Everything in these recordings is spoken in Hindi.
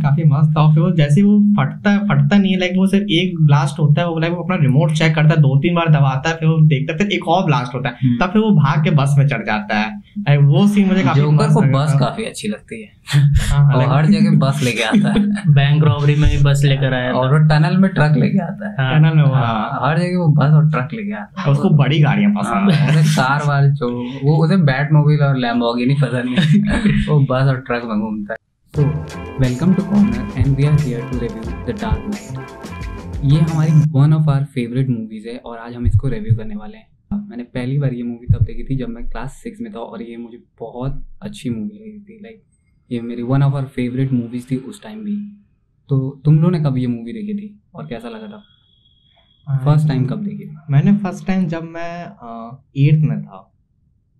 काफ़ी मस्त था फिर वो। जैसे वो फटता है फटता नहीं है लाइक वो सिर्फ़ एक ब्लास्ट होता है वो लाइक वो अपना रिमोट चेक करता है दो तीन बार दबाता है फिर वो देखता है फिर एक और ब्लास्ट होता है। हम्म। तब फिर वो भाग के बस में चढ़ जाता है। लाइक वो सीन मुझे काफ़ी जोकर मस्त को बस काफ़ी अच्छी लगती है। हाँ, और हर जगह बस लेके आता है। बैंक रॉबरी में भी बस लेकर आया और वो टनल में ट्रक लेके आता है। हाँ, टनल में हाँ, हर जगह वो बस और ट्रक लेके आता है। उसको बड़ी गाड़ियाँ पसंद है हाँ, उसे कार वार जो वो उसे बैट मोबाइल और लैम्बोर्गिनी पसंद नहीं वो बस और ट्रक में घूमता है। तो welcome to corner and we are here to review the Dark Knight ये हमारी one of our favourite movies है और आज हम इसको रिव्यू करने वाले हैं। मैंने पहली बार ये मूवी तब देखी थी जब मैं क्लास सिक्स में था और ये मुझे बहुत अच्छी मूवी लगी थी। लाइक ये मेरी one of our favourite movies थी उस टाइम भी। तो तुम लोगों ने कब ये मूवी देखी थी और कैसा लगा था फ़र्स्ट टाइम कब देखी? मैंने फ़र्स्ट टाइम जब मैं एट्थ में था।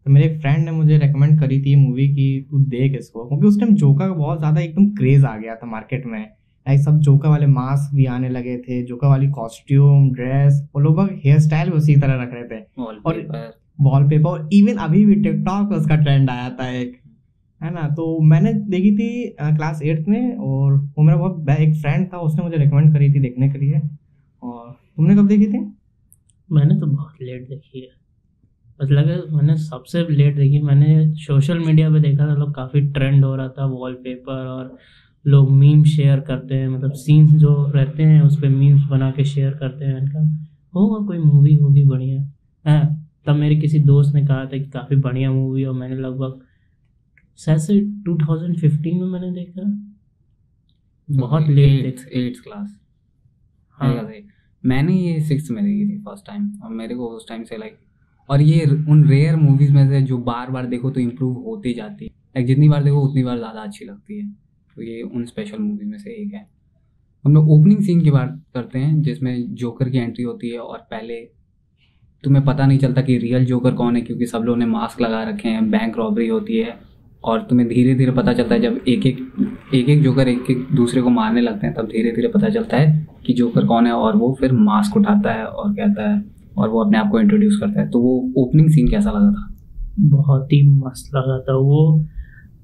तो मेरे एक फ्रेंड ने मुझे रेकमेंड करी थी ये मूवी कि तू देख इसको। क्योंकि उस टाइम जोका का बहुत ज़्यादा एकदम क्रेज आ गया था मार्केट में। लाइक सब जोका वाले मास्क भी आने लगे थे जोका वाली कॉस्ट्यूम ड्रेस वो लोग हेयर स्टाइल भी उसी तरह रख रहे थे। वॉलपेपर वॉलपेपर और इवन अभी भी टिकटॉक उसका ट्रेंड आया था एक। है ना? तो मैंने देखी थी क्लास एट्थ में और वो मेरा बहुत एक फ्रेंड था उसने मुझे रिकमेंड करी थी देखने के लिए। और तुमने कब देखी थी? मैंने तो बहुत लेट देखी है। बस लगे मैंने सबसे लेट देखी मैंने सोशल मीडिया पे देखा था लोग काफ़ी ट्रेंड हो रहा था वॉलपेपर और लोग मीम शेयर करते हैं मतलब सीन्स जो रहते हैं उस पर मीम्स बना के शेयर करते हैं इनका। होगा कोई मूवी होगी बढ़िया। है तब मेरे किसी दोस्त ने कहा था कि काफ़ी बढ़िया मूवी और मैंने लगभग शायद से 2015 में मैंने देखा। बहुत लेट एट्थ क्लास हाँ। मैंने ये सिक्स में देखी थी फ़र्स्ट टाइम और मेरे को उस टाइम से लाइक और ये उन रेयर मूवीज़ में से जो बार बार देखो तो इम्प्रूव होती जाती है। जितनी बार देखो, उतनी बार ज़्यादा अच्छी लगती है। तो ये उन स्पेशल मूवीज़ में से एक है। हम लोग ओपनिंग सीन की बात करते हैं, जिसमें जोकर की एंट्री होती है और पहले तुम्हें पता नहीं चलता कि रियल जोकर कौन है, क्योंकि सब लोगों ने मास्क लगा रखे हैं बैंक रॉबरी होती है। और तुम्हें धीरे धीरे पता चलता है, जब एक एक एक एक जोकर एक एक दूसरे को मारने लगते हैं, तब धीरे धीरे पता चलता है कि जोकर कौन है और वो फिर मास्क उठाता है और कहता है और वो अपने आप को इंट्रोड्यूस करता है। तो वो ओपनिंग सीन कैसा लगा था? बहुत ही मस्त लगा था। वो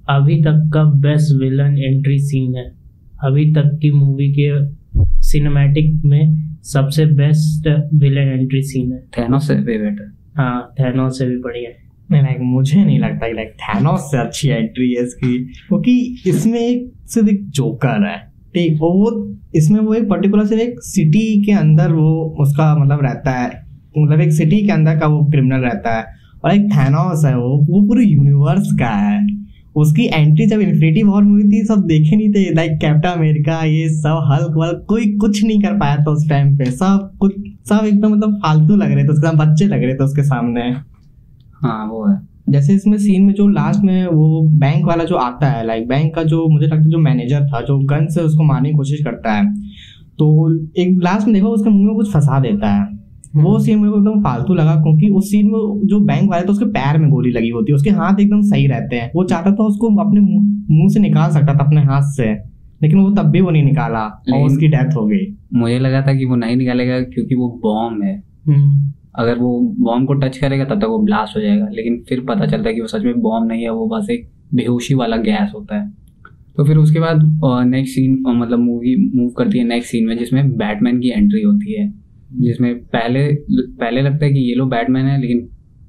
अभी तक का बेस्ट विलन एंट्री सीन है। अभी तक की मूवी के सिनेमैटिक में सबसे बेस्ट विलन एंट्री सीन है। थैनोस से वे बेटर हाँ थैनोस से भी बढ़िया है। नहीं लाइक मुझे नहीं लगता कि लाइक थैनोस से अच्छी एंट्री है इसकी क्योंकि इसमें एक सिर्फ़ एक जोकर है। ठीक वो इसमें वो एक पर्टिकुलर सिर्फ़ एक सिटी के अंदर वो उसका मतलब रहता है। मतलब एक सिटी के अंदर का वो क्रिमिनल रहता है और एक थैनोस है वो वो पूरे यूनिवर्स का है। उसकी एंट्री जब इन्फिनिटी वॉर मूवी थी सब देखे नहीं थे लाइक कैप्टन अमेरिका ये सब हल्क वल्क कोई कुछ नहीं कर पाया था उस टाइम पे। सब कुछ सब एकदम तो मतलब फालतू लग रहे थे उसके बच्चे लग रहे थे उसके सामने। हाँ वो है। जैसे इसमें सीन में जो लास्ट में वो बैंक वाला जो आता है लाइक बैंक का जो मुझे लगता है जो मैनेजर था जो गन से उसको मारने की कोशिश करता है। तो एक लास्ट में देखो उसके मुँह में कुछ फंसा देता है। वो सीन मेरे को एकदम फालतू लगा क्योंकि उस सीन में जो बैंक वाला था उसके पैर में गोली लगी होती है उसके हाथ एकदम सही रहते हैं। वो चाहता था उसको अपने मुँह से निकाल सकता था अपने हाथ से लेकिन वो तब भी वो नहीं निकाला और उसकी डेथ हो गई। मुझे लगा था कि वो नहीं निकालेगा क्योंकि वो बॉम्ब है। अगर वो बॉम्ब को टच करेगा तब तक वो ब्लास्ट हो जाएगा। लेकिन फिर पता चलता है कि वो सच में बॉम्ब नहीं है वो बस एक बेहोशी वाला गैस होता है। तो फिर उसके बाद नेक्स्ट सीन मतलब मूवी मूव करती है नेक्स्ट सीन में जिसमें बैटमैन की एंट्री होती है। जिसमें पहले पहले लगता है कि ये लोग बैटमैन है लेकिन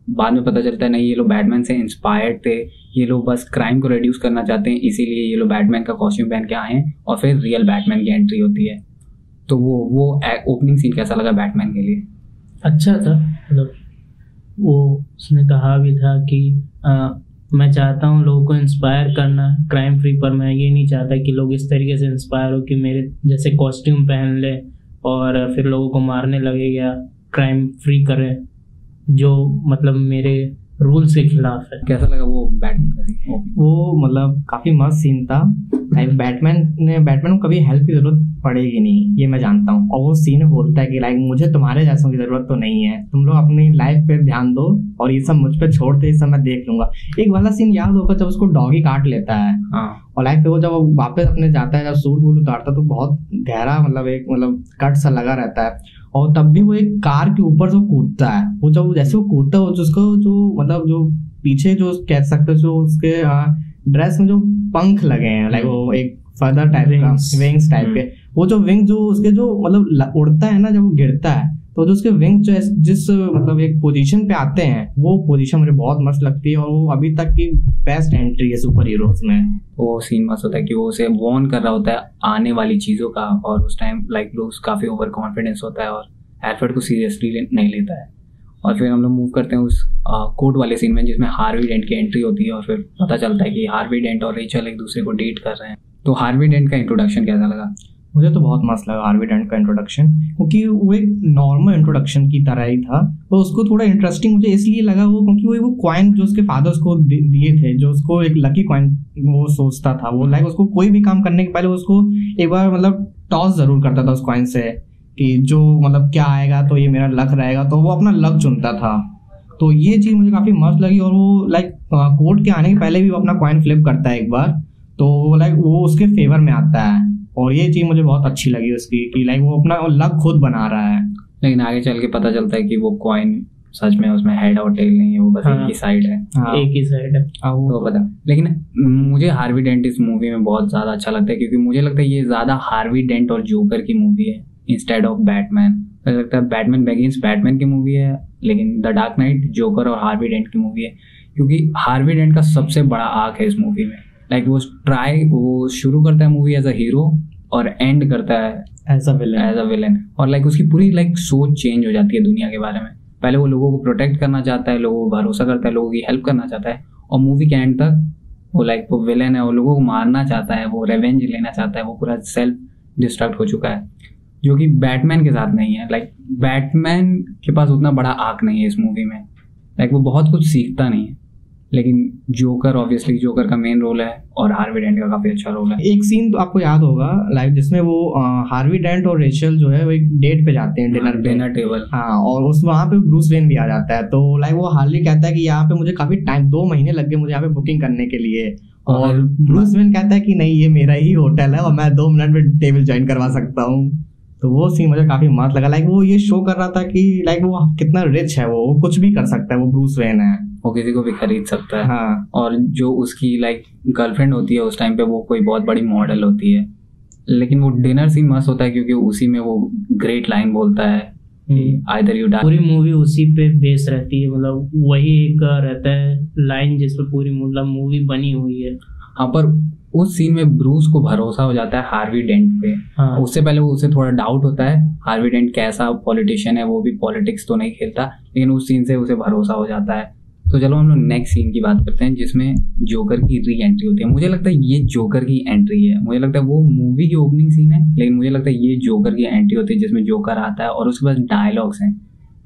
बाद में पता चलता है नहीं ये लोग बैटमैन से इंस्पायर्ड थे। ये लोग बस क्राइम को रिड्यूस करना चाहते हैं इसीलिए ये लोग बैटमैन का कॉस्ट्यूम पहन के आए हैं और फिर रियल बैटमैन की एंट्री होती है। तो वो वो ओपनिंग सीन कैसा लगा बैटमैन के लिए? अच्छा था मतलब वो उसने कहा भी था कि आ, मैं चाहता हूँ लोगों को इंस्पायर करना क्राइम फ्री पर मैं ये नहीं चाहता कि लोग इस तरीके से इंस्पायर हो कि मेरे जैसे कॉस्ट्यूम पहन ले और फिर लोगों को मारने लगेगा क्राइम फ्री करें जो मतलब मेरे रूल्स के खिलाफ है। कैसा लगा वो बैटमैन वो मतलब काफ़ी मस्त सीन था। लाइक बैटमैन ने बैटमैन को कभी हेल्प की ज़रूरत पड़ेगी नहीं ये मैं जानता हूँ। और वो सीन बोलता है कि लाइक मुझे तुम्हारे जैसों की ज़रूरत तो नहीं है। तुम लोग अपनी लाइफ पे ध्यान दो और ये सब मुझ पर छोड़ दे ये सब मैं देख लूँगा। एक वाला सीन याद होगा जब उसको डॉगी काट लेता है। हाँ। और लाइक वो जब वापस अपने जाता है जब सूट वूट उतारता है तो बहुत गहरा मतलब एक मतलब कट सा लगा रहता है। और तब भी वो एक कार के ऊपर जो कूदता है। वो जब जैसे वो कूदता है उसको जो मतलब जो पीछे जो कह सकते जो उसके ड्रेस में जो पंख लगे हैं लाइक वो एक फर्दर टाइप का विंग्स टाइप के। वो जो विंग जो उसके जो मतलब उड़ता है ना जब वो गिरता है तो जो उसके विंग जो है- जिस मतलब एक पोजीशन पे आते हैं, वो पोजीशन मुझे बहुत मस्त लगती है और वो अभी तक की बेस्ट एंट्री है सुपर हीरोज में। वो सीन मस्त होता है कि वो उसे वॉर्न कर रहा होता है आने वाली चीज़ों का और उस टाइम लाइक ब्रूस काफ़ी ओवर कॉन्फिडेंस होता है और एल्फर्ड को सीरियसली नहीं लेता है। और फिर हम लोग मूव करते हैं उस कोर्ट वाले सीन में जिसमें हार्वी डेंट की एंट्री होती है और फिर पता चलता है कि हार्वी डेंट और रेचल एक दूसरे को डेट कर रहे हैं। तो हार्वी डेंट का इंट्रोडक्शन कैसा लगा? मुझे तो बहुत मस्त लगा हार्वी डेंट का इंट्रोडक्शन क्योंकि वो एक नॉर्मल इंट्रोडक्शन की तरह ही था तो उसको थोड़ा इंटरेस्टिंग मुझे इसलिए लगा वो क्योंकि वो वो कॉइन जो उसके फादर्स को दिए थे, जो उसको एक लकी कॉइन वो सोचता था, वो लाइक उसको कोई भी काम करने के पहले उसको एक बार मतलब टॉस ज़रूर करता था उस कॉइन से, कि जो मतलब क्या आएगा तो ये मेरा लक रहेगा तो वो अपना लक चुनता था। तो ये चीज़ मुझे काफ़ी मस्त लगी और वो लाइक कोर्ट के आने के पहले भी वो अपना कॉइन फ्लिप करता है एक बार तो लाइक वो उसके फेवर में आता है। और ये चीज़ मुझे बहुत अच्छी लगी उसकी कि लाइक वो अपना लक खुद बना रहा है। लेकिन आगे चल के पता चलता है कि वो कॉइन सच में उसमें हेड और टेल नहीं है वो बस एक हाँ। ही साइड है। हाँ, एक ही साइड है। हाँ, वो तो पता। लेकिन मुझे हार्वी डेंट इस मूवी में बहुत ज़्यादा अच्छा लगता है क्योंकि मुझे लगता है ये ज़्यादा हार्वी डेंट और जोकर की मूवी है इंस्टेड ऑफ़ बैटमैन मुझे लगता है बैटमैन बेगिंस बैटमैन की मूवी है लेकिन द डार्क नाइट जोकर और हार्वी डेंट की मूवी है क्योंकि हार्वी डेंट का सबसे बड़ा आर्क है इस मूवी में। लाइक वो ट्राई वो शुरू करता है मूवी एज अ हीरो और एंड करता है as a villain as a villain और लाइक उसकी पूरी लाइक सोच चेंज हो जाती है दुनिया के बारे में। पहले वो लोगों को प्रोटेक्ट करना चाहता है लोगों को भरोसा करता है लोगों की हेल्प करना चाहता है और मूवी के एंड तक वो लाइक वो विलन है वो लोगों को मारना चाहता है वो रेवेंज लेना चाहता है वो पूरा सेल्फ डिस्ट्रक्ट हो चुका है। जो कि बैटमैन के साथ नहीं है। लाइक बैटमैन के पास उतना बड़ा आर्क नहीं है इस मूवी में। लाइक वो बहुत कुछ सीखता नहीं है। लेकिन जोकर ऑब्वियसली जोकर का मेन रोल है और हार्वी डेंट का काफ़ी अच्छा रोल है। एक सीन तो आपको याद होगा लाइक जिसमें वो हार्वी डेंट और रेचल जो है वो एक डेट पे जाते हैं डिनर डिनर टेबल हाँ और उस वहाँ पे ब्रूस वेन भी आ जाता है। तो लाइक वो हार्ली कहता है कि यहाँ पे मुझे काफ़ी टाइम दो महीने लग गए मुझे यहाँ पे बुकिंग करने के लिए। और- ब्रूस वेन कहता है कि नहीं ये मेरा ही होटल है और मैं दो मिनट में टेबल ज्वाइन करवा सकता हूँ। तो वो सीन मुझे काफ़ी मस्त लगा। लाइक वो ये शो कर रहा था कि लाइक वो कितना रिच है वो। वो कुछ भी कर सकता है वो ब्रूस वेन है। वो किसी को भी खरीद सकता है। हाँ। और जो उसकी लाइक गर्लफ्रेंड होती है उस टाइम पे वो कोई बहुत बड़ी मॉडल होती है। लेकिन वो डिनर सीन मस्त होता है क्योंकि उसी में वो ग्रेट लाइन बोलता है आइदर यू डाई पूरी मूवी उसी पे बेस रहती है। मतलब वही एक रहता है लाइन जिस पे पूरी मतलब मूवी बनी हुई है। हाँ पर उस सीन में ब्रूस को भरोसा हो जाता है हार्वी डेंट पे। हाँ। उससे पहले वो उसे थोड़ा डाउट होता है हार्वी डेंट कैसा पॉलिटिशियन है वो भी पॉलिटिक्स तो नहीं खेलता लेकिन उस सीन से उसे भरोसा हो जाता है। तो चलो हम लोग नेक्स्ट सीन की बात करते हैं जिसमें जोकर की री एंट्री होती है। मुझे लगता है ये जोकर की एंट्री है। मुझे लगता है वो मूवी की ओपनिंग सीन है लेकिन मुझे लगता है ये जोकर की एंट्री होती है जिसमें जोकर आता है और उसके पास डायलॉग्स हैं।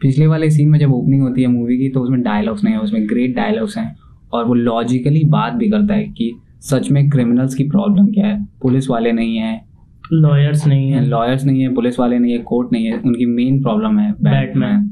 पिछले वाले सीन में जब ओपनिंग होती है मूवी की तो उसमें डायलॉग्स नहीं है उसमें ग्रेट डायलॉग्स हैं और वो लॉजिकली बात भी करता है कि सच में क्रिमिनल्स की प्रॉब्लम क्या है? पुलिस वाले नहीं है। लॉयर्स नहीं है। लॉयर्स नहीं है पुलिस वाले नहीं है कोर्ट नहीं है उनकी मेन प्रॉब्लम है बैटमैन।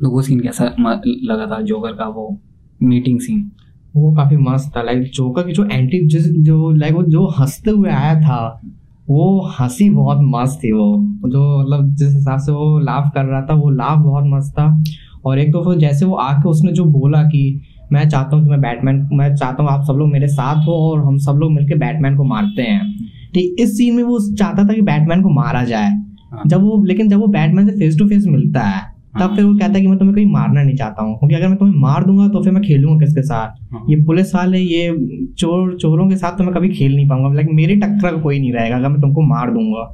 तो वो सीन कैसा लगा था जोकर का वो मीटिंग सीन वो काफ़ी मस्त था। लाइक जोकर की जो एंटी जिस जो लाइक वो जो हँसते हुए आया था वो हँसी बहुत मस्त थी वो। जो मतलब जिस हिसाब से वो लाफ कर रहा था वो लाफ बहुत मस्त था। और एक तो फिर जैसे वो आके उसने जो बोला कि मैं चाहता हूँ कि मैं बैटमैन मैं चाहता हूँ आप सब लोग मेरे साथ हो और हम सब लोग मिलकर बैटमैन को मारते हैं। ठीक इस सीन में वो चाहता था कि बैटमैन को मारा जाए। हाँ। जब वो लेकिन जब वो बैटमैन से फेस टू फेस मिलता है तब हाँ। फिर वो कहता है कि मैं तुम्हें कहीं मारना नहीं चाहता हूँ। क्योंकि अगर मैं तुम्हें मार दूँगा तो फिर मैं खेलूँगा किसके साथ? हाँ। ये पुलिस वाले ये चोर चोरों के साथ तो मैं कभी खेल नहीं पाऊँगा। लाइक मेरी टक्कर कोई नहीं रहेगा अगर मैं तुमको मार दूँगा।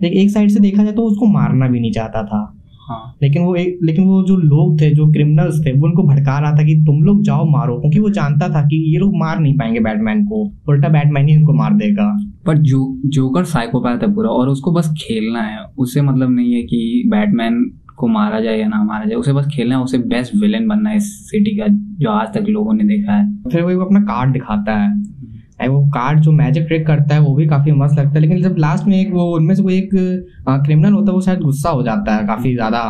लेकिन एक साइड से देखा जाए तो उसको मारना भी नहीं चाहता था। हाँ। लेकिन वो एक लेकिन वो जो लोग थे जो क्रिमिनल्स थे वो उनको भड़का रहा था कि तुम लोग जाओ मारो क्योंकि वो जानता था कि ये लोग मार नहीं पाएँगे बैटमैन को। उल्टा बैटमैन ही इनको मार देगा। पर जो जोकर साइकोपैथ है पूरा और उसको बस खेलना है। उससे मतलब नहीं है कि बैटमैन को मारा जाए या ना मारा जाए। उसे बस खेलना है उसे बेस्ट विलेन बनना है इस सिटी का जो आज तक लोगों ने देखा है। फिर वो अपना कार्ड दिखाता है। और वो कार्ड जो मैजिक ट्रिक करता है वो भी काफ़ी मस्त लगता है। लेकिन जब लास्ट में एक वो उनमें से कोई एक क्रिमिनल होता है वो शायद गुस्सा हो जाता है काफ़ी ज़्यादा।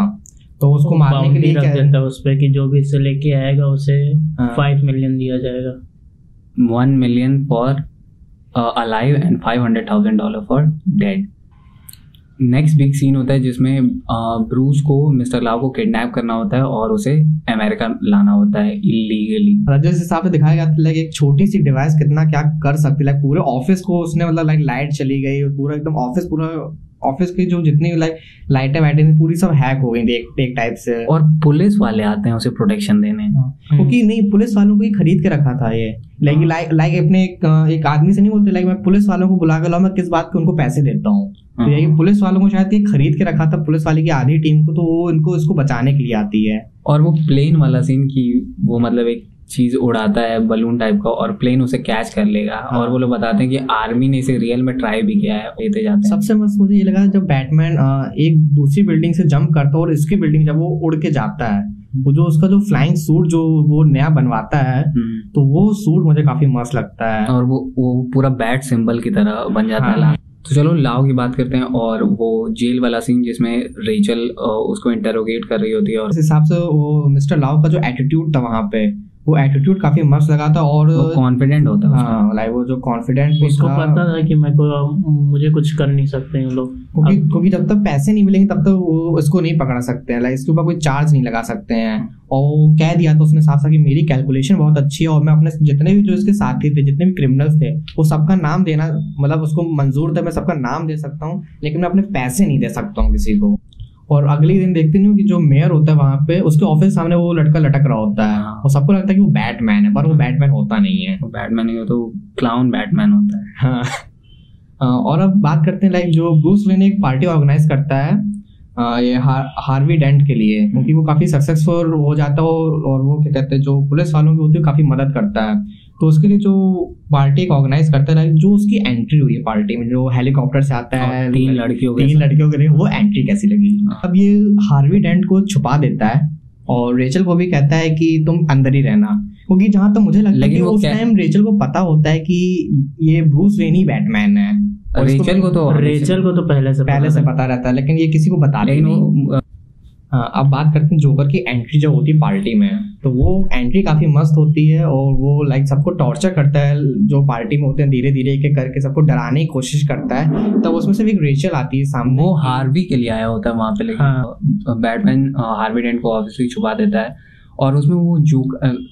तो उसको मारने के लिए रख क्या देता है उस पर कि जो भी इसे लेके आएगा उसे हाँ। फाइव मिलियन दिया जाएगा। One million for alive and five hundred thousand dollar for dead next big scene होता है जिसमें ब्रूस को मिस्टर लाव को किडनैप करना होता है और उसे अमेरिका लाना होता है इलीगली जिस हिसाब से दिखाया गया लाइक एक छोटी सी डिवाइस कितना क्या कर सकती है लाइक पूरे ऑफ़िस को उसने मतलब लाइक लाइट चली गई पूरा एकदम ऑफ़िस पूरा ऑफ़िस की जो जितनी लाइक लाइटें वाइटें पूरी सब हैक हो गई थी एक, एक टाइप से। और पुलिस वाले आते हैं उसे प्रोटेक्शन देने। हाँ, क्योंकि नहीं पुलिस वालों को ही खरीद के रखा था ये। लाइक हाँ। लाइक लाइक अपने एक, एक आदमी से नहीं बोलते लाइक मैं पुलिस वालों को बुला के लाऊं मैं किस बात के उनको पैसे देता हूँ? तो। यही पुलिस वालों को शायद ये खरीद के रखा था पुलिस वाले की आधी टीम को तो वो इनको इसको बचाने के लिए आती है और वो प्लेन वाला सीन की वो मतलब एक चीज़ उड़ाता है बलून टाइप का और प्लेन उसे कैच कर लेगा हाँ। और वो लोग बताते हैं कि आर्मी ने इसे रियल में ट्राई भी किया है लेते जाते हैं सबसे मस्त मुझे ये लगा जब बैटमैन एक दूसरी बिल्डिंग से जंप करता है और इसकी बिल्डिंग जब वो उड़ के जाता है वो जो उसका जो फ्लाइंग सूट जो वो नया बनवाता है हम्म। तो वो सूट मुझे काफ़ी मस्त लगता है और वो वो पूरा बैट सिंबल की तरह बन जाता है हाँ। तो चलो, लाओ की बात करते हैं और वो जेल वाला सीन जिसमें रेचल उसको इंटरोगेट कर रही होती है और हिसाब से वो मिस्टर लाओ का जो एटीट्यूड था वहाँ पे वो एटीट्यूड काफ़ी मस्त लगा था और कॉन्फिडेंट होता है हाँ लाइक वो जो कॉन्फिडेंट उसको था पता था कि मैं को मुझे कुछ कर नहीं सकते हैं लोग। क्योंकि क्योंकि जब तक पैसे नहीं मिलेंगे तब तक वो इसको नहीं पकड़ सकते हैं। लाइक इसके ऊपर कोई चार्ज नहीं लगा सकते हैं। और वो कह दिया तो उसने साफ़ साफ़ कि मेरी कैलकुलेशन बहुत अच्छी है और मैं अपने जितने भी जो इसके साथी थे जितने भी क्रिमिनल्स थे वो सबका नाम देना मतलब उसको मंजूर था मैं सबका नाम दे सकता हूँ लेकिन मैं अपने पैसे नहीं दे सकता हूँ किसी को। और अगले दिन देखते नहीं हो कि जो मेयर होता है वहाँ पे उसके ऑफ़िस सामने वो लड़का लटक रहा होता है। हाँ। और सबको लगता है कि वो बैटमैन है पर वो बैटमैन होता नहीं है। वो बैटमैन नहीं होता वो क्लाउन बैटमैन होता है। हाँ। और अब बात करते हैं लाइक जो ब्रूस वेन एक पार्टी ऑर्गेनाइज करता है ये हार, हार्वी डेंट के लिए क्योंकि वो काफ़ी सक्सेसफुल हो जाता है और वो क्या कहते हैं जो पुलिस वालों की होती है काफ़ी मदद करता है। तो उसके लिए जो पार्टी एक ऑर्गेनाइज करता है जो उसकी एंट्री हुई है पार्टी में जो हेलीकॉप्टर से आता है तीन लड़कियों के तीन लड़कियों के लिए वो एंट्री कैसी लगी? हाँ। अब ये हार्वी डेंट को छुपा देता है और रेचल को भी कहता है कि तुम अंदर ही रहना। क्योंकि जहाँ तक मुझे लगता है उस टाइम रेचल को पता होता है कि ये ब्रूस वेन ही बैटमैन है। रेचल को तो रेचल को तो पहले से पहले से पता रहता है लेकिन ये किसी को बता लेकिन नहीं। हाँ, अब बात करते हैं जोकर की एंट्री जो होती है पार्टी में तो वो एंट्री काफ़ी मस्त होती है और वो लाइक सबको टॉर्चर करता है जो पार्टी में होते हैं धीरे धीरे एक एक करके सबको डराने की कोशिश करता है तब तो उसमें से एक रेचल आती है सामने वो हार्वी के लिए आया होता है वहाँ पे लेकिन हाँ। बैटमैन हार्वी डेंट को ऑब्वियसली छुपा देता है और उसमें वो जो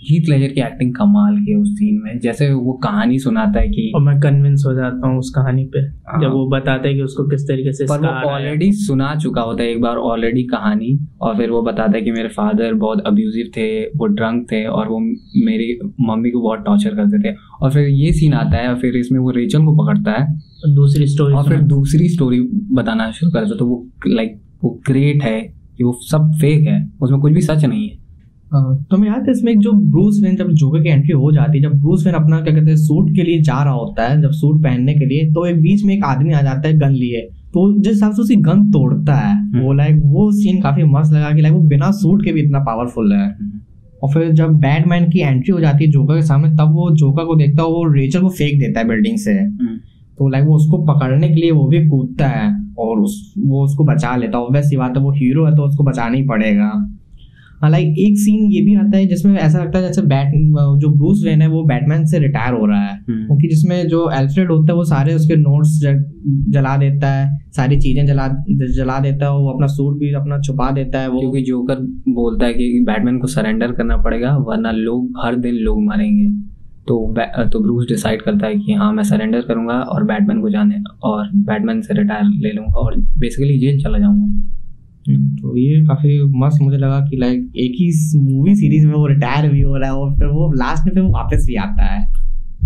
हीथ लेजर की एक्टिंग कमाल की है उस सीन में। जैसे वो कहानी सुनाता है कि और मैं कन्विंस हो जाता हूँ उस कहानी पे हाँ। जब वो बताता है कि उसको किस तरीके से पर वो ऑलरेडी सुना चुका होता है एक बार ऑलरेडी कहानी और फिर वो बताता है कि मेरे फादर बहुत अब्यूजिव थे वो ड्रंक थे और वो मेरी मम्मी को बहुत टॉर्चर करते थे। और फिर ये सीन आता है और फिर इसमें वो रेचल को पकड़ता है। दूसरी स्टोरी और फिर दूसरी स्टोरी बताना शुरू करता है। तो वो लाइक वो ग्रेट है कि वो सब फेक है उसमें कुछ भी सच नहीं हाँ, तो मैं याद है इसमें एक जो ब्रूस वेन जब जोकर की एंट्री हो जाती है जब ब्रूस वेन अपना क्या कहते हैं सूट के लिए जा रहा होता है जब सूट पहनने के लिए तो एक बीच में एक आदमी आ जाता है गन लिए। तो जिस हिसाब से उसकी गन तोड़ता है वो लाइक वो सीन काफ़ी मस्त लगा कि लाइक वो बिना सूट के भी इतना पावरफुल है। और फिर जब बैटमैन की एंट्री हो जाती है जोकर के सामने तब वो जोकर को देखता है वो रेचर को फेंक देता है बिल्डिंग से। हम्म। तो लाइक वो उसको पकड़ने के लिए वो भी कूदता है और उस वो उसको बचा लेता है। वैसी बात है वो हीरो है तो उसको बचाना ही पड़ेगा। हाँ लाइक एक सीन ये भी आता है जिसमें ऐसा लगता है जैसे बैट जो ब्रूस वेन है वो बैटमैन से रिटायर हो रहा है। हम्म। क्योंकि जिसमें जो एल्फ्रेड होता है वो सारे उसके नोट्स जला देता है सारी चीज़ें जला जला देता है वो अपना सूट भी अपना छुपा देता है वो। क्योंकि जोकर बोलता है कि बैटमैन को सरेंडर करना पड़ेगा वरना लोग हर दिन लोग मरेंगे। तो तो ब्रूस डिसाइड करता है कि हाँ मैं सरेंडर करूँगा और बैटमैन को जाने और बैटमैन से रिटायर ले लूँगा और बेसिकली जेल चला जाऊँगा। तो ये काफ़ी मस्त मुझे लगा कि लाइक एक ही मूवी सीरीज़ में वो रिटायर भी हो रहा है और फिर वो लास्ट में फिर वो वापस भी आता है।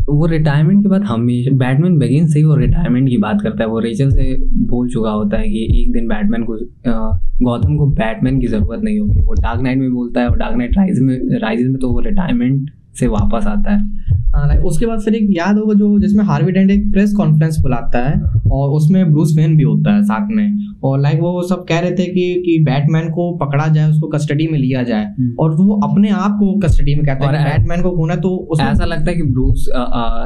वो रिटायरमेंट के बाद हमेशा बैटमैन बेगिन से ही वो रिटायरमेंट की बात करता है। वो रेचल से बोल चुका होता है कि एक दिन बैटमैन को गौतम को बैटमैन की ज़रूरत नहीं होगी। वो डार्क नाइट में बोलता है और डार्क नाइट राइज में राइज में तो वो रिटायरमेंट से वापस आता है हाँ लाइक उसके बाद फिर एक याद होगा जो जिसमें हार्वी डेंट एक प्रेस कॉन्फ्रेंस बुलाता है और उसमें ब्रूस वेन भी होता है साथ में और लाइक वो सब कह रहे थे कि कि बैटमैन को पकड़ा जाए उसको कस्टडी में लिया जाए हम्म। और वो अपने आप को कस्टडी में कहता है बैटमैन को खोना तो उसमें ऐसा लगता है कि ब्रूस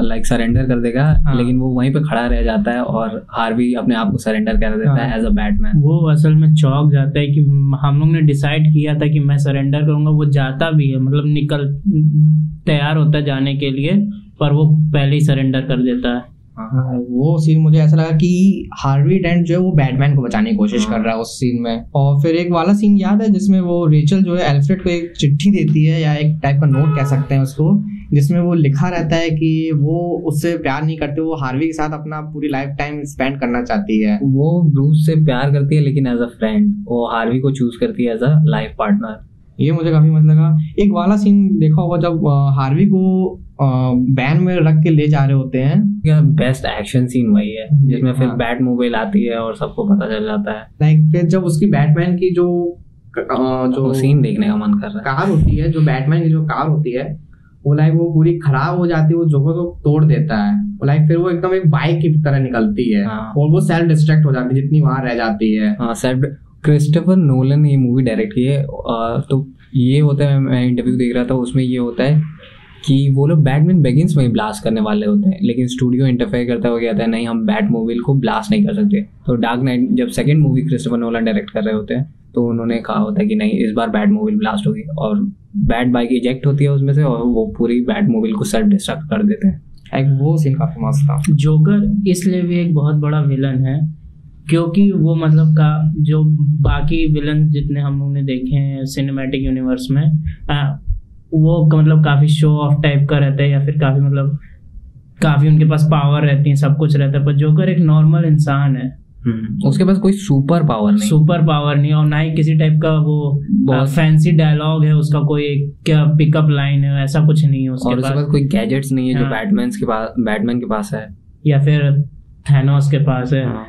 लाइक सरेंडर कर देगा हाँ। लेकिन वो वहीं पे खड़ा रह जाता है और हार्वी अपने आप को सरेंडर कर देता है हाँ। एज अ बैटमैन वो असल में चौक जाता है कि हम लोग ने डिसाइड किया था कि मैं सरेंडर करूँगा वो जाता भी है मतलब निकल तैयार होता है जाने के लिए पर वो पहले ही सरेंडर कर देता है। हाँ, वो सीन मुझे ऐसा लगा कि हार्वी डेंट जो है वो बैटमैन को बचाने की कोशिश कर रहा है उस सीन में। और फिर एक वाला सीन याद है जिसमें वो रेचल जो है एल्फ्रेड को एक चिट्ठी देती है या एक टाइप का नोट कह सकते हैं उसको जिसमें वो लिखा रहता है कि वो उससे प्यार नहीं करते वो हार्वी के साथ अपना पूरी लाइफ टाइम स्पेंड करना चाहती है। वो ब्रूस से प्यार करती है लेकिन एज अ फ्रेंड वो हार्वी को चूज़ करती है एज अ लाइफ पार्टनर ये मुझे काफ़ी मस्त लगा। एक वाला सीन देखा होगा जब हार्वी को बैन में रख के ले जा रहे होते हैं। बेस्ट एक्शन सीन वही है जिसमें फिर हाँ। बैट मोबाइल आती है और सबको पता चल जाता है। लाइक फिर जब उसकी बैटमैन की जो जो सीन देखने का मन कर रहा है। कार होती है जो बैटमैन की जो कार होती है वो लाइक वो पूरी खराब हो जाती है वो जोकर को तोड़ देता है। लाइक फिर वो एकदम एक बाइक की तरह निकलती है। हाँ। और वो सेल्फ डिस्ट्रैक्ट हो जाती है जितनी वहाँ रह जाती है। हाँ सर क्रिस्टोफर नोलन ने ये मूवी डायरेक्ट की है। तो ये होता है मैं इंटरव्यू देख रहा था उसमें ये होता है कि वो लोग बैटमैन बेगिंस में ब्लास्ट करने वाले होते हैं लेकिन स्टूडियो इंटरफेयर करता हुआ कहता है नहीं हम बैट मोबाइल को ब्लास्ट नहीं कर सकते। तो डार्क नाइट जब second movie Christopher Nolan direct कर रहे होते हैं तो उन्होंने कहा होता है कि नहीं इस बार बैट मोबाइल ब्लास्ट होगी और बैट बाइक इजेक्ट होती है उसमें से और वो पूरी बैट मोबाइल को सेल्फ डिस्ट्रक्ट कर देते हैं। लाइक वो सीन काफ़ी मस्त था। जोकर इसलिए भी एक बहुत बड़ा विलन है क्योंकि वो मतलब का जो बाकी विलन जितने हम लोग ने देखे हैं सिनेमैटिक यूनिवर्स में आ, वो क- मतलब काफ़ी शो ऑफ़ टाइप का रहता है या फिर काफ़ी मतलब काफ़ी उनके पास पावर रहती है सब कुछ रहता है। पर जोकर एक नॉर्मल इंसान है। उसके पास कोई सुपर पावर नहीं। सुपर पावर नहीं और ना ही किसी टाइप का वो फैंसी डायलॉग है उसका कोई एक क्या पिकअप लाइन है ऐसा कुछ नहीं है और उसके उसके पास। पास कोई गैजेट्स नहीं है हाँ। जो। बैटमैन के पास बैटमैन के पास है। या फिर थैनोस के पास है। हाँ।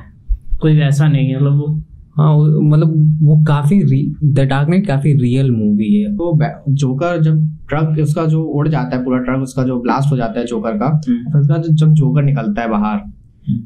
कोई वैसा नहीं है मतलब वो हाँ मतलब वो काफ़ी द डार्क नाइट काफ़ी रियल मूवी है। तो जोकर जब ट्रक उसका जो उड़ जाता है पूरा ट्रक उसका जो ब्लास्ट हो जाता है जोकर का फिर उसका जो- जब जोकर निकलता है बाहर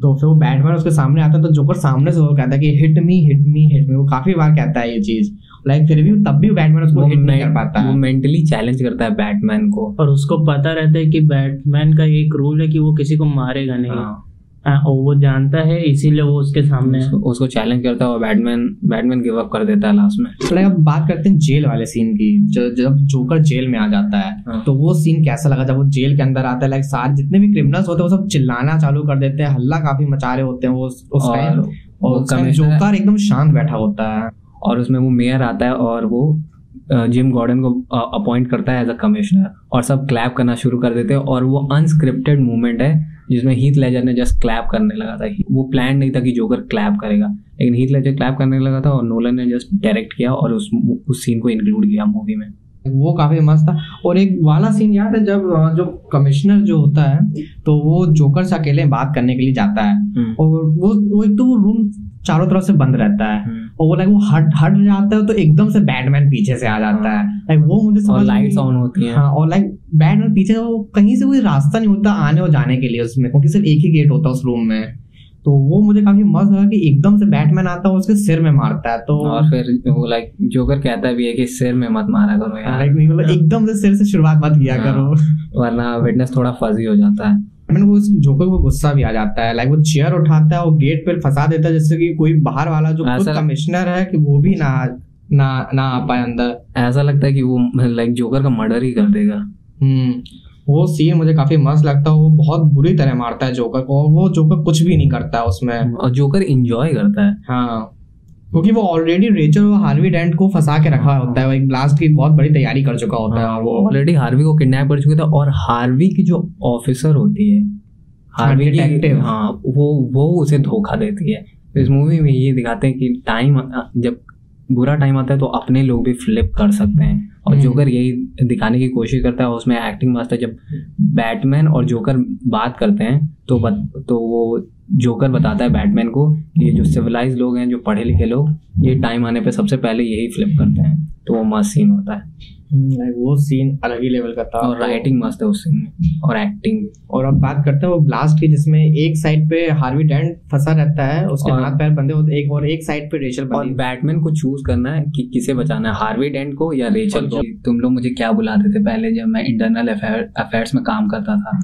तो फिर वो बैटमैन उसके सामने आता है तो जोकर सामने से वो कहता है कि hit me hit me hit me वो काफ़ी बार कहता है ये चीज़। लाइक फिर भी तब भी बैटमैन उसको हिट नहीं कर पाता है। वो मेंटली चैलेंज करता है बैटमैन को। और उसको पता रहता है कि बैटमैन का एक रूल है कि वो किसी को मारेगा नहीं। हाँ, और वो जानता है इसीलिए वो उसके सामने उसको, उसको चैलेंज करता है और बैटमैन बैटमैन गिव अप कर देता है लास्ट में। तो अब बात करते हैं जेल वाले सीन की जब जो जब जोकर जेल में आ जाता है हाँ। तो वो सीन कैसा लगा? जब वो जेल के अंदर आता है लाइक सारे जितने भी क्रिमिनल्स होते हैं वो सब चिल्लाना चालू कर देते हैं हल्ला काफ़ी मचा रहे होते हैं वो उस टाइम और जोकर एकदम शांत बैठा होता है। और उसमें वो मेयर आता है और वो जिम गॉर्डन को अपॉइंट करता है एज अ कमिश्नर और सब क्लैप करना शुरू कर देते हैं और वो अनस्क्रिप्टेड मूवमेंट है जिसमें हीथ लेजर ने जस्ट क्लैप करने लगा था वो प्लान नहीं था कि जोकर क्लैप करेगा। लेकिन हीथ लेजर क्लैप करने लगा था और नोलन ने जस्ट डायरेक्ट किया और उस उस सीन को इंक्लूड किया मूवी में। वो काफ़ी मस्त था। और एक वाला सीन याद है जब जो कमिश्नर जो होता है तो वो जोकर से अकेले बात करने के लिए जाता है। हम्म, और वो वो एक तो वो रूम चारों तरफ़ से बंद रहता है। हम्म। और वो लाइक वो हट हट जाता है तो एकदम से बैटमैन पीछे से आ जाता है। लाइक वो मुझे समझ लाइट्स ऑन होती हैं। हाँ और लाइक बैटमैन पीछे वो कहीं से कोई रास्ता नहीं होता आने और जाने के लिए उसमें क्योंकि सिर्फ़ एक ही गेट होता है उस रूम में। तो वो मुझे काफ़ी मस्त लगा कि एकदम से बैटमैन आता है उसके सिर में मारता है तो और फिर वो लाइक जोकर कहता भी है कि सिर में मत मारा करो यार। लाइक नहीं मतलब एकदम से सिर से शुरुआत मत किया हाँ। करो। वरना विटनेस थोड़ा फजी हो जाता है। मैंने वो जोकर को गुस्सा भी आ जाता है लाइक वो चेयर उठाता है और गेट पर फंसा देता है जिससे कि कोई बाहर वाला जो खुद कमिश्नर है कि वो भी ना ना ना आ पाए अंदर। ऐसा लगता है कि वो लाइक जोकर का मर्डर ही कर देगा। वो सीन मुझे काफ़ी मस्त लगता है वो बहुत बुरी तरह मारता है जोकर को और वो जोकर कुछ भी नहीं करता है उसमें और जोकर इंजॉय करता है। हाँ क्योंकि वो ऑलरेडी रेचल और हार्वी डेंट को फंसा के रखा होता है वो एक ब्लास्ट की बहुत बड़ी तैयारी कर चुका होता है हाँ, और वो। ऑलरेडी हार्वी को किडनैप कर चुके थे और हार्वी की जो ऑफिसर होती है हार्वी detective। हाँ वो वो उसे धोखा देती है। इस मूवी में ये दिखाते हैं कि टाइम जब बुरा टाइम आता है तो अपने लोग भी फ्लिप कर सकते हैं और हम्म। जोकर यही दिखाने की कोशिश करता है उसमें एक्टिंग मास्टर जब बैटमैन और जोकर बात करते हैं तो बत, तो वो जोकर बताता है बैटमैन को कि ये जो सिविलाइज लोग हैं जो पढ़े लिखे लोग ये टाइम आने पे सबसे पहले यही फ्लिप करते हैं। तो वो मस्त सीन होता है। वो सीन अलग ही लेवल का था। और राइटिंग मस्त है उस सीन में। और एक्टिंग और अब बात करते हैं वो ब्लास्ट की जिसमें एक साइड पे हार्वी डेंट फंसा रहता है उसके हाथ पैर बंधे होते एक और एक साइड पे रेचल और बैटमैन को चूज़ करना है कि किसे बचाना है हार्वी डेंट को या रेचल को? तुम लोग मुझे क्या बुलाते थे पहले जब मैं इंटरनल अफेयर्स में काम करता था?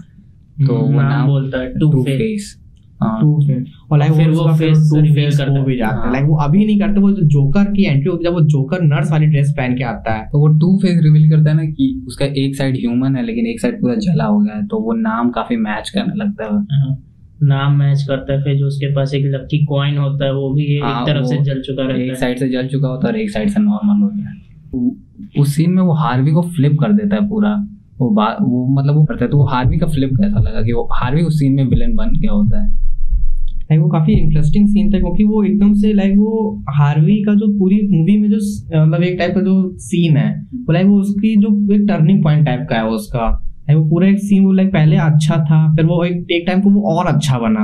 तो वो नाम बोलता हाँ टू फेस और लाइक फिर वो वो उसका फिर face टू reveal फेस करता वो भी जाता है। हाँ। लाइक वो अभी नहीं करते वो जो जोकर की एंट्री होती है जब वो जोकर नर्स वाली ड्रेस पहन के आता है। तो वो टू फेस रिवील करता है ना कि उसका एक साइड ह्यूमन है लेकिन एक साइड पूरा जला हो गया है तो वो नाम काफ़ी मैच करने लगता है। हाँ। नाम मैच करता है फिर जो उसके पास एक लकी कॉइन होता है वो भी एक तरफ़ से जल चुका एक रहता है। साइड से जल चुका होता है और एक साइड से नॉर्मल हो गया। उस सीन में वो हार्वी को फ्लिप कर देता है पूरा। वो बात वो मतलब वो करता है। तो वो हार्वी का फ्लिप कैसा लगा कि वो, हार्वी उस सीन में विलन बन गया होता है? लाइक वो काफ़ी इंटरेस्टिंग सीन था क्योंकि वो एकदम से लाइक वो हार्वी का जो पूरी मूवी में जो मतलब एक टाइप का जो सीन है, वो लाइक वो उसकी जो एक टर्निंग पॉइंट टाइप का है उसका। वो पूरा एक सीन वो लाइक पहले अच्छा था फिर वो एक एक टाइम को वो और अच्छा बना।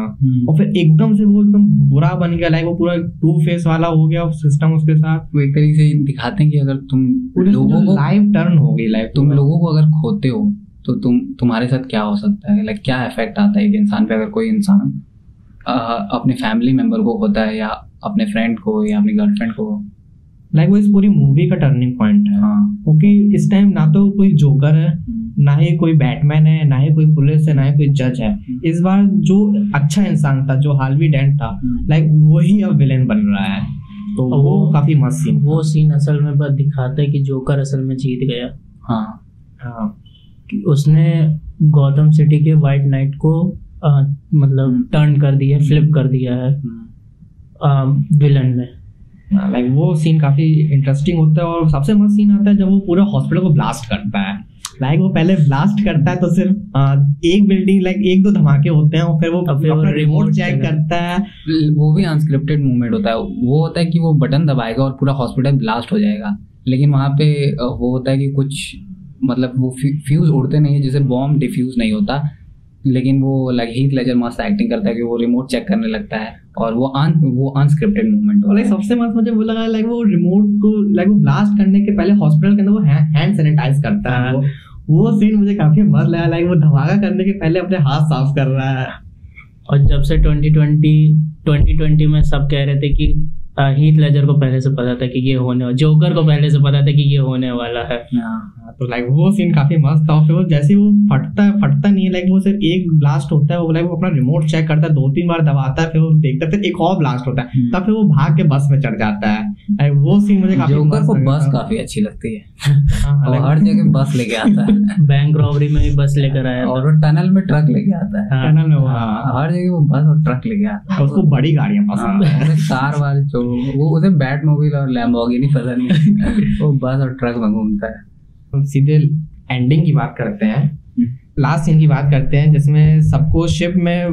और फिर एकदम से वो एकदम बुरा बन गया लाइक वो पूरा टू फेस वाला हो गया सिस्टम उसके साथ। वो एक तरीके से दिखाते हैं कि अगर तुम लोगों को लाइव टर्न हो गई लाइफ तुम लोगों को अगर खोते हो तो तुम तुम्हारे साथ क्या हो सकता है? लाइक क्या इफ़ेक्ट आता है एक इंसान पे? अगर कोई इंसान अपने फैमिली मेंबर को खोता है या अपने फ्रेंड को या अपनी गर्लफ्रेंड को? लाइक वो इस पूरी मूवी का टर्निंग पॉइंट है। हाँ। क्योंकि इस टाइम ना तो कोई जोकर है ना ही कोई बैटमैन है ना ही कोई पुलिस है ना ही कोई जज है। इस बार जो अच्छा इंसान था जो हार्वी डेंट था लाइक वही अब विलेन बन रहा है। तो वो वो- काफ़ी मस्त सीन वो सीन असल में बस दिखाता है कि जोकर असल में जीत गया। हाँ। हाँ। कि उसने गौतम सिटी के वाइट नाइट को अ, मतलब टर्न कर दिया फ्लिप कर दिया है विलन में। लाइक वो सीन काफ़ी इंटरेस्टिंग होता है और सबसे मस्त सीन आता है जब वो पूरा हॉस्पिटल को ब्लास्ट करता है। लाइक वो पहले ब्लास्ट करता है तो सिर्फ़ आ, एक बिल्डिंग लाइक एक दो धमाके होते हैं और फिर वो अपना रिमोट remote चेक करता है। वो भी अनस्क्रिप्टेड मूवमेंट होता है। वो होता है कि वो बटन दबाएगा और पूरा हॉस्पिटल ब्लास्ट हो जाएगा। लेकिन वहाँ पे वो होता है कि कुछ मतलब वो फ्यूज उड़ते नहीं है जैसे बॉम्ब डिफ्यूज नहीं होता। लेकिन वो लाइक हीथ लेजर मस्त एक्टिंग करता है कि वो रिमोट चेक करने लगता है। और वो अन वो अनस्क्रिप्टेड मूवमेंट और सबसे मस्त मुझे वो लगा लाइक वो रिमोट को लाइक वो ब्लास्ट करने के पहले हॉस्पिटल के अंदर वो हैंड सैनिटाइज करता है। वो सीन मुझे काफ़ी मस्त लगा लाइक वो धमाका करने के पहले अपने हाथ साफ़ कर रहा है। और जब से 2020 2020 में सब कह रहे थे कि हीथ लेजर को पहले से पता था कि ये होने वाला जोकर को पहले से पता था कि ये होने वाला है। हाँ, तो लाइक वो सीन काफ़ी मस्त था फिर वो जैसे वो फटता है फटता नहीं है लाइक वो सिर्फ़ एक ब्लास्ट होता है वो लाइक वो अपना रिमोट चेक करता है दो तीन बार दबाता है फिर वो देखता है फिर एक और ब्लास्ट होता है हम्म। तब फिर वो भाग के बस में चढ़ जाता है। लाइक वो सीन मुझे काफ़ी जोकर को बस काफ़ी अच्छी लगती है। हाँ, और हर जगह बस लेके आता है। बैंक रॉबरी में भी बस लेकर आया और वो टनल में ट्रक लेके आता है। हाँ। टनल में हाँ। हर जगह वो बस और ट्रक लेके आता है। उसको बड़ी गाड़ियाँ पसंद है हाँ, कार वाले जो वो उसे बैट मोबाइल और लैम्बोर्गिनी पसंद नहीं वो बस और ट्रक में घूमता है। हम सीधे एंडिंग की बात करते हैं। हम्म। लास्ट सीन की बात करते हैं जिसमें सबको शिप में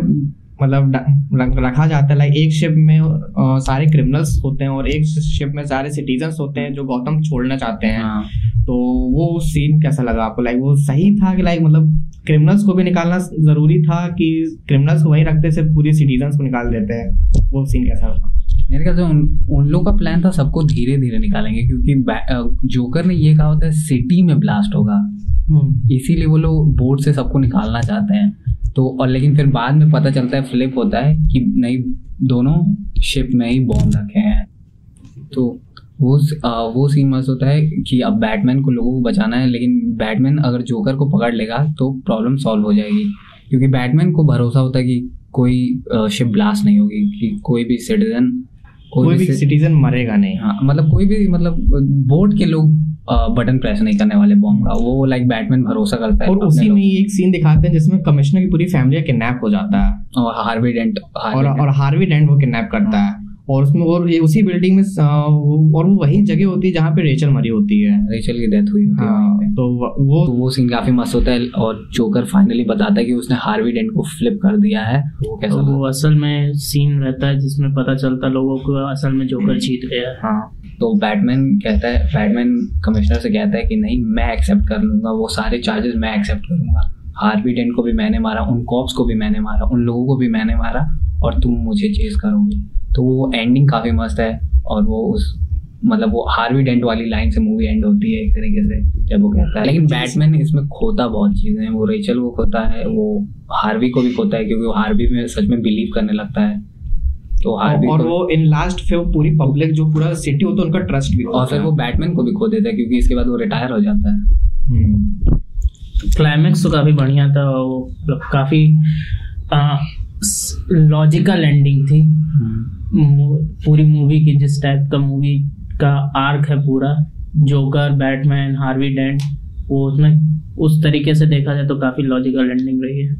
मतलब रखा जाता है। लाइक एक शिप में अ, सारे क्रिमिनल्स होते हैं और एक शिप में सारे सिटीजन्स होते हैं जो गौतम छोड़ना चाहते हैं। हाँ। तो वो सीन कैसा लगा आपको? लाइक वो सही था कि लाइक मतलब क्रिमिनल्स को भी निकालना ज़रूरी था कि क्रिमिनल्स को वहीं रखते सिर्फ़ पूरी सिटीजन को निकाल देते हैं? वो सीन कैसा लगा मेरे ख्याल से उन उन लोग का प्लान था सबको धीरे धीरे निकालेंगे क्योंकि जोकर ने ये कहा होता है सिटी में ब्लास्ट होगा। हम्म। इसीलिए वो लोग बोर्ड से सबको निकालना चाहते हैं। तो और लेकिन फिर बाद में पता चलता है फ्लिप होता है कि नहीं दोनों शिप में ही बॉम्ब रखे हैं। तो वो अ, वो सीन मस्त होता है कि अब बैटमैन को लोगों को बचाना है लेकिन बैटमैन अगर जोकर को पकड़ लेगा तो प्रॉब्लम सॉल्व हो जाएगी। क्योंकि बैटमैन को भरोसा होता है कि कोई शिप ब्लास्ट नहीं होगी कि कोई भी सिटीजन कोई भी सिटीजन मरेगा नहीं हाँ मतलब कोई भी मतलब बोर्ड के लोग बटन प्रेस नहीं करने वाले बॉम्ब का वो लाइक बैटमैन भरोसा करता है और उसी में एक सीन दिखाते हैं जिसमें कमिश्नर की पूरी फैमिली किडनैप हो जाता है। और हार्वी डेंट और और हार्वी डेंट वो किडनैप करता है। और उसमें और ये उसी बिल्डिंग में और वो वही जगह होती है जहाँ पे रेचल मरी होती है। रेचल की डेथ हुई होती हाँ, वहीं तो वो तो वो सीन काफ़ी मस्त होता है और जोकर फाइनली बताता है कि उसने हार्वी डेंट को फ्लिप कर दिया है। वो कैसा तो वो असल में सीन रहता है जिसमें पता चलता लोगों को असल में जोकर जीत गया। हाँ। तो बैटमैन कहता है बैटमैन कमिश्नर से कहता है कि नहीं मैं एक्सेप्ट कर लूँगा वो सारे चार्जेस मैं एक्सेप्ट करूँगा। हार्वी डेंट को भी मैंने मारा उन कॉप्स को भी मैंने मारा उन लोगों को भी मैंने मारा और तुम मुझे चेज करोगे। तो वो एंडिंग काफ़ी मस्त है और वो उस मतलब वो हार्वी डेंट वाली लाइन से मूवी एंड होती है एक तरीके से जब वो कहता है। लेकिन बैटमैन इसमें खोता बहुत चीज़ें हैं वो रेचल को खोता है वो हार्वी को भी खोता है क्योंकि वो हार्वी में सच में बिलीव करने लगता है। तो हार्वी और वो इन लास्ट फिर पूरी पब्लिक जो पूरा सिटी होता है उनका ट्रस्ट भी और फिर वो बैटमैन को भी खो देता है क्योंकि इसके बाद वो रिटायर हो जाता है। हम्म। क्लाइमैक्स तो काफ़ी बढ़िया था वो मतलब काफ़ी लॉजिकल एंडिंग थी। पूरी मूवी की जिस टाइप का मूवी का आर्क है पूरा जोकर बैटमैन हार्वी डेंट वो उसमें उस तरीके से देखा जाए तो काफ़ी लॉजिकल एंडिंग रही है।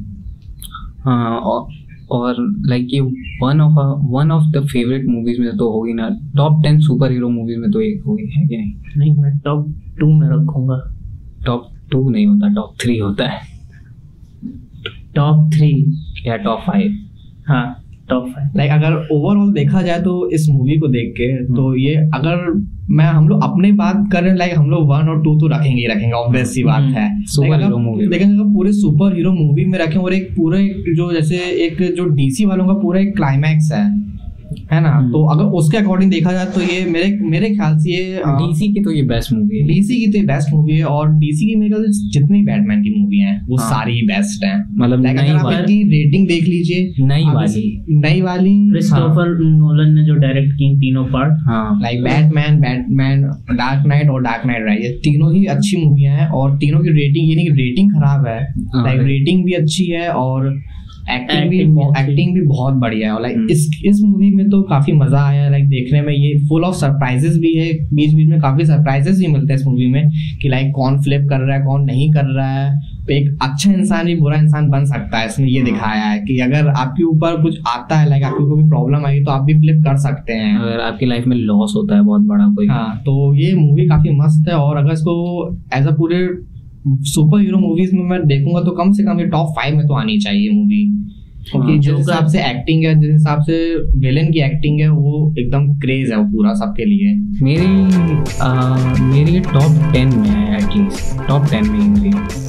हाँ और और लाइक ये one of one of the favourite movies में तो होगी ना। Top ten super hero movies में तो एक होगी है कि नहीं? नहीं मैं टॉप टू में रखूँगा। टॉप टू नहीं होता टॉप थ्री होता है। टॉप थ्री या टॉप फाइव हाँ टॉप फाइव लाइक अगर ओवरऑल देखा जाए तो इस मूवी को देख के तो ये अगर मैं हम लोग अपने बात करें लाइक हम लोग वन और टू तो रखेंगे ही रखेंगे ऑब्वियस सी बात हम्म, है। सुपर हीरो मूवी लेकिन अगर पूरे सुपर हीरो मूवी में रखें और एक पूरे जो जैसे एक जो डीसी वालों का पूरा एक क्लाइमैक्स है है ना? हम्म। तो अगर उसके अकॉर्डिंग देखा जाए तो ये मेरे मेरे ख्याल से ये डीसी की तो ये बेस्ट मूवी है। डीसी की तो ये बेस्ट मूवी है और डीसी की मेरे ख्याल से जितनी बैटमैन की मूवी हैं वो हाँ। सारी बेस्ट हैं। मतलब नई वाली। रेटिंग देख लीजिए नई वाली। नई वाली क्रिस्टोफर नोलन ने जो डायरेक्ट की तीनों पार्ट हाँ। Like Batman Batman Dark Knight और डार्क नाइट राइज ये तीनों ही अच्छी मूवियाँ हैं और तीनों की रेटिंग ये नहीं कि रेटिंग खराब है हाँ, लाइक रेटिंग भी अच्छी है और एक्टिंग भी Acting भी। एक्टिंग भी बहुत बढ़िया है और लाइक हम्म। इस इस मूवी में तो काफ़ी मज़ा आया लाइक देखने में ये फुल ऑफ़ सरप्राइजेस भी है बीच बीच में काफ़ी सरप्राइजेस भी मिलते हैं इस मूवी में कि लाइक कौन फ्लिप कर रहा है कौन नहीं कर रहा है तो एक अच्छा इंसान भी बुरा इंसान बन सकता है इसमें ये हाँ। दिखाया है कि अगर आपके ऊपर कुछ आता है लाइक आपको कोई प्रॉब्लम आई तो आप भी फ्लिप कर सकते हैं अगर आपकी लाइफ में लॉस होता है बहुत बड़ा कोई हाँ तो ये मूवी काफ़ी मस्त है और अगर इसको एज अ पूरे सुपर हीरो मूवीज़ में मैं देखूँगा तो कम से कम ये टॉप फाइव में तो आनी चाहिए मूवी क्योंकि हाँ, जिस हिसाब से एक्टिंग है जिस हिसाब से विलेन की एक्टिंग है वो एकदम क्रेज है वो पूरा सबके लिए। मेरी आ, मेरी टॉप टेन में है एटलीस्ट टॉप टेन में मेरी।